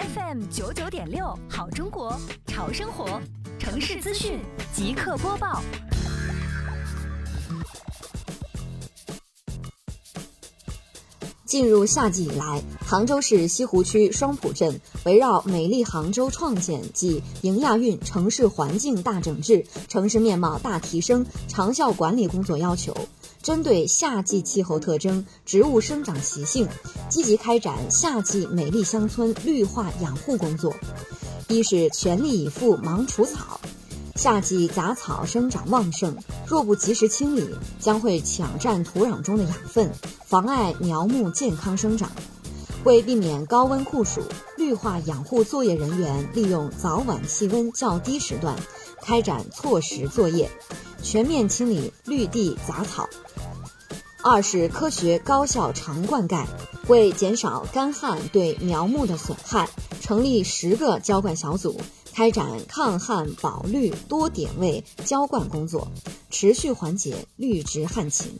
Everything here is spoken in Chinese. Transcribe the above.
FM 九九点六，好中国，潮生活，城市资讯即刻播报。进入夏季以来，杭州市西湖区双浦镇围绕“美丽杭州创建暨迎亚运城市环境大整治、城市面貌大提升长效管理工作要求，针对夏季气候特征、植物生长习性，积极开展夏季美丽乡村绿化养护工作。一是全力以赴忙除草。夏季杂草生长旺盛，若不及时清理，将会抢占土壤中的养分，妨碍苗木健康生长。为避免高温酷暑，绿化养护作业人员利用早晚气温较低时段，开展错时作业，全面清理绿地杂草。二是科学高效长灌溉，为减少干旱对苗木的损害，成立十个浇灌小组。开展抗旱保绿多点位浇灌工作，持续缓解绿植旱情。